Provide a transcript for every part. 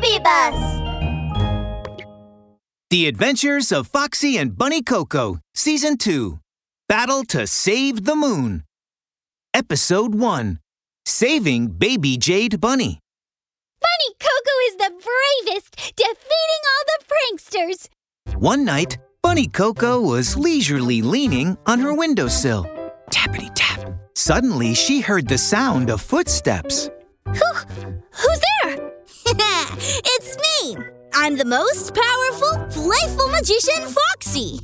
Bus! The Adventures of Foxie and Bunny Coco, Season 2 Battle to Save the Moon. Episode 1 Saving Baby Jade Bunny. Bunny Coco is the bravest, defeating all the pranksters! One night, Bunny Coco was leisurely leaning on her windowsill. Tappity tap. Suddenly, she heard the sound of footsteps. Who, who's there? it's me! I'm the most powerful, playful magician, Foxie!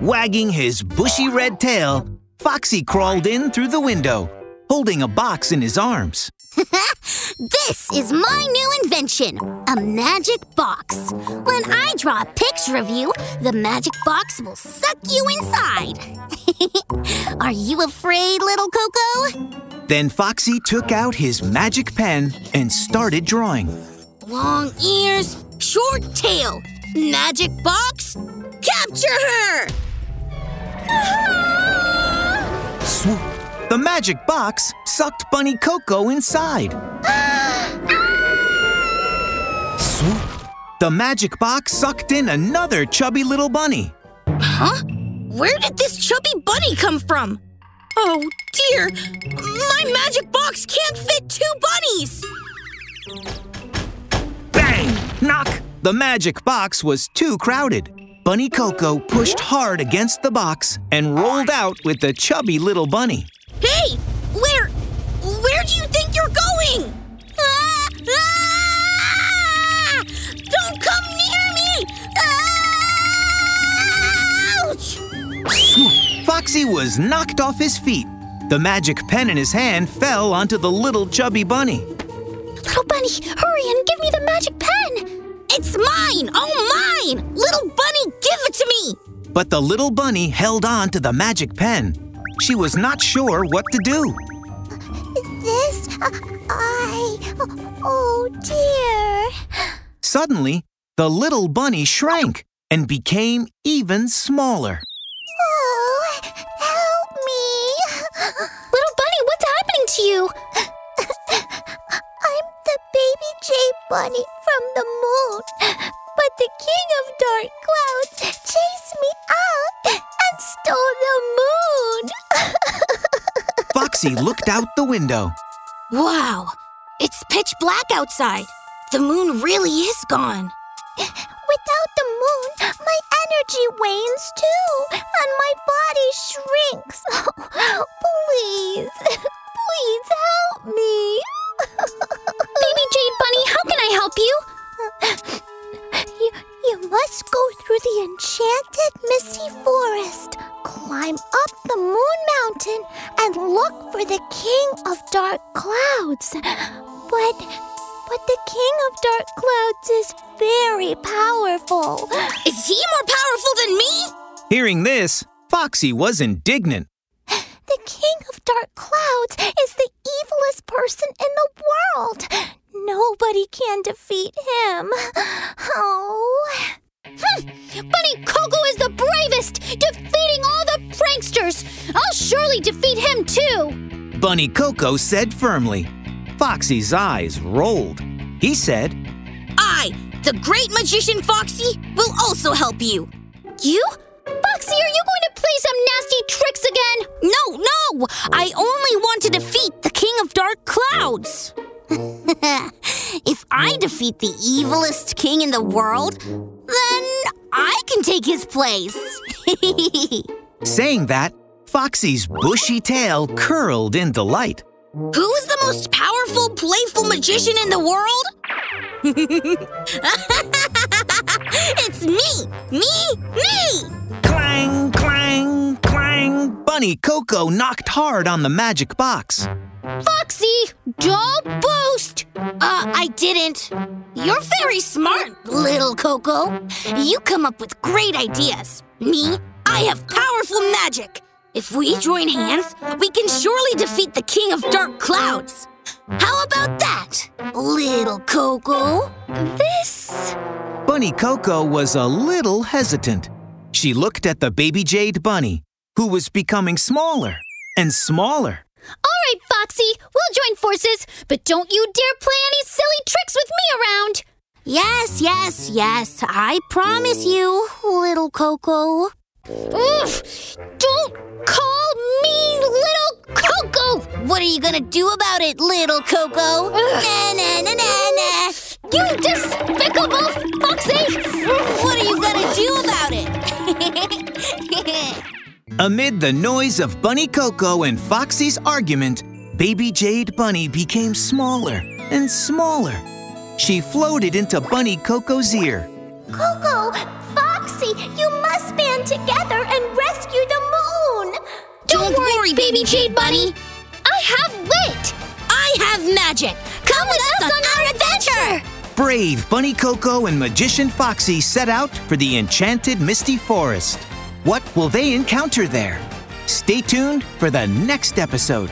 Wagging his bushy red tail, Foxie crawled in through the window, holding a box in his arms. this is my new invention a magic box. When I draw a picture of you, the magic box will suck you inside. Are you afraid, little Coco? Then Foxie took out his magic pen and started drawing. Long ears, short tail. Magic box, capture her! Swoop! The magic box sucked Bunny Coco inside. Swoop! The magic box sucked in another chubby little bunny. Huh? Where did this chubby bunny come from? Oh dear! My magic box can't fit two bunnies! Bang! Knock! The magic box was too crowded. Bunny Coco pushed hard against the box and rolled out with the chubby little bunny. Foxie was knocked off his feet. The magic pen in his hand fell onto the little chubby bunny. Little Bunny, hurry and give me the magic pen! It's mine! Oh, mine! Little bunny, give it to me! But the little bunny held on to the magic pen. She was not sure what to do. This, uh, I. Oh dear. Suddenly, the little bunny shrank and became even smaller. Bunny from the moon. But the king of dark clouds chased me out and stole the moon. Foxie looked out the window. Wow! It's pitch black outside. The moon really is gone. Without the moon, my energy wanes too, and my body shrinks. please, please help me. Help you? You, you must go through the enchanted misty forest, climb up the moon mountain, and look for the king of dark clouds. But but the king of dark clouds is very powerful. Is he more powerful than me? Hearing this, Foxie was indignant. The king of dark clouds is the evilest person in the world. Nobody can defeat him. Oh. Hmm. Bunny Coco is the bravest, defeating all the pranksters. I'll surely defeat him too. Bunny Coco said firmly. Foxie's eyes rolled. He said, I, the great magician Foxie, will also help you. You? Foxie, are you going to play some nasty tricks again? No, no! I only want to defeat the King of Dark Clouds. if I defeat the evilest king in the world, then I can take his place. saying that, Foxie's bushy tail curled in delight. Who's the most powerful, playful magician in the world? Bunny Coco knocked hard on the magic box. Foxie, don't boast! Uh, I didn't. You're very smart, little Coco. You come up with great ideas. Me, I have powerful magic. If we join hands, we can surely defeat the King of Dark Clouds. How about that, little Coco? This. Bunny Coco was a little hesitant. She looked at the baby jade bunny, who was becoming smaller and smaller. All right, Foxie. We'll join forces, but don't you dare play any silly tricks with me around. Yes, yes, yes. I promise you, little Coco. Oof! Don't call me little Coco! What are you gonna do about it, little Coco? Na na na na na. You despicable Amid the noise of Bunny Coco and Foxie's argument, Baby Jade Bunny became smaller and smaller. She floated into Bunny Coco's ear. Coco, Foxie, you must band together and rescue the moon. Don't worry, baby Jade Bunny. I have wit! I have magic. Come with us on our adventure. Brave Bunny Coco and Magician Foxie set out for the enchanted Misty Forest. What will they encounter there? Stay tuned for the next episode.